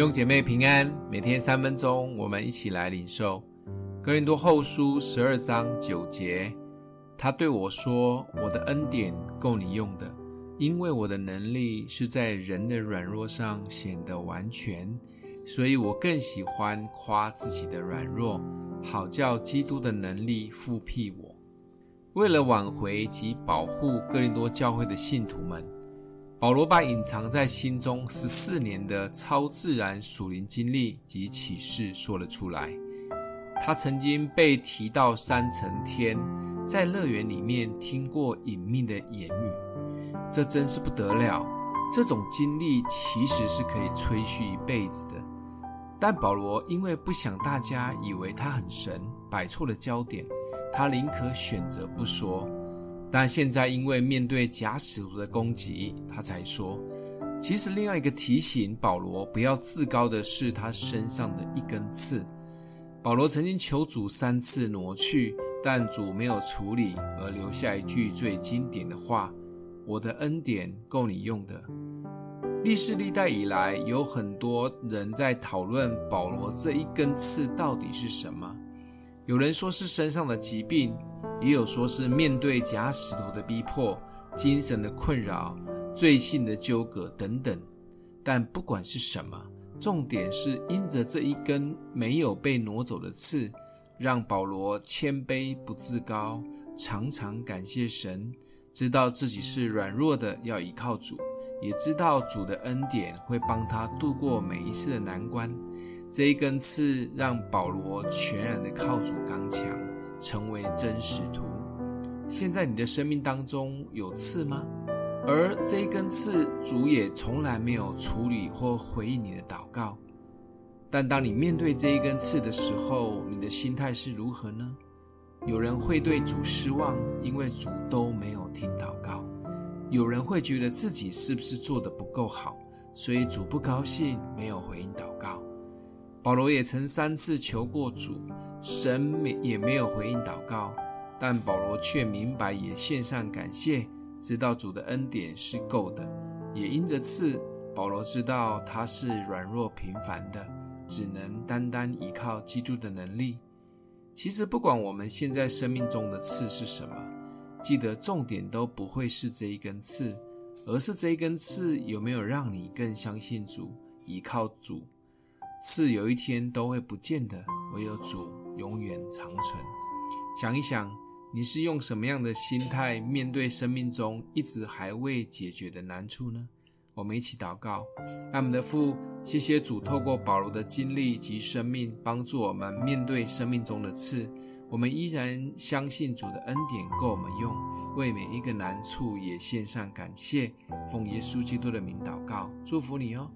弟兄姐妹平安，每天三分钟，我们一起来领受哥林多后书十二章九节。他对我说：“我的恩典够你用的，因为我的能力是在人的软弱上显得完全，所以我更喜欢夸自己的软弱，好叫基督的能力覆庇我。”为了挽回及保护哥林多教会的信徒们。保罗把隐藏在心中十四年的超自然属灵经历及启示说了出来。他曾经被提到三层天，在乐园里面听过隐秘的言语，这真是不得了。这种经历其实是可以吹嘘一辈子的。但保罗因为不想大家以为他很神，摆错了焦点，他宁可选择不说。但现在，因为面对假使徒的攻击，他才说：“其实，另外一个提醒保罗不要自高的是他身上的一根刺。保罗曾经求主三次挪去，但主没有处理，而留下一句最经典的话：‘我的恩典够你用的。’历世历代以来，有很多人在讨论保罗这一根刺到底是什么。有人说是身上的疾病。”也有说是面对假使徒的逼迫、精神的困扰、罪性的纠葛等等，但不管是什么，重点是因着这一根没有被挪走的刺，让保罗谦卑不自高，常常感谢神，知道自己是软弱的，要依靠主，也知道主的恩典会帮他度过每一次的难关。这一根刺让保罗全然的靠主刚强。成为真使徒。现在你的生命当中有刺吗？而这一根刺，主也从来没有处理或回应你的祷告。但当你面对这一根刺的时候，你的心态是如何呢？有人会对主失望，因为主都没有听祷告；有人会觉得自己是不是做得不够好，所以主不高兴，没有回应祷告。保罗也曾三次求过主。神没也没有回应祷告，但保罗却明白，也献上感谢，知道主的恩典是够的。也因着刺，保罗知道他是软弱平凡的，只能单单依靠基督的能力。其实，不管我们现在生命中的刺是什么，记得重点都不会是这一根刺，而是这一根刺有没有让你更相信主，依靠主。刺有一天都会不见的，唯有主。永远长存。想一想，你是用什么样的心态面对生命中一直还未解决的难处呢？我们一起祷告，爱我们的父，谢谢主透过保罗的经历及生命，帮助我们面对生命中的刺。我们依然相信主的恩典够我们用，为每一个难处也献上感谢。奉耶稣基督的名祷告，祝福你哦。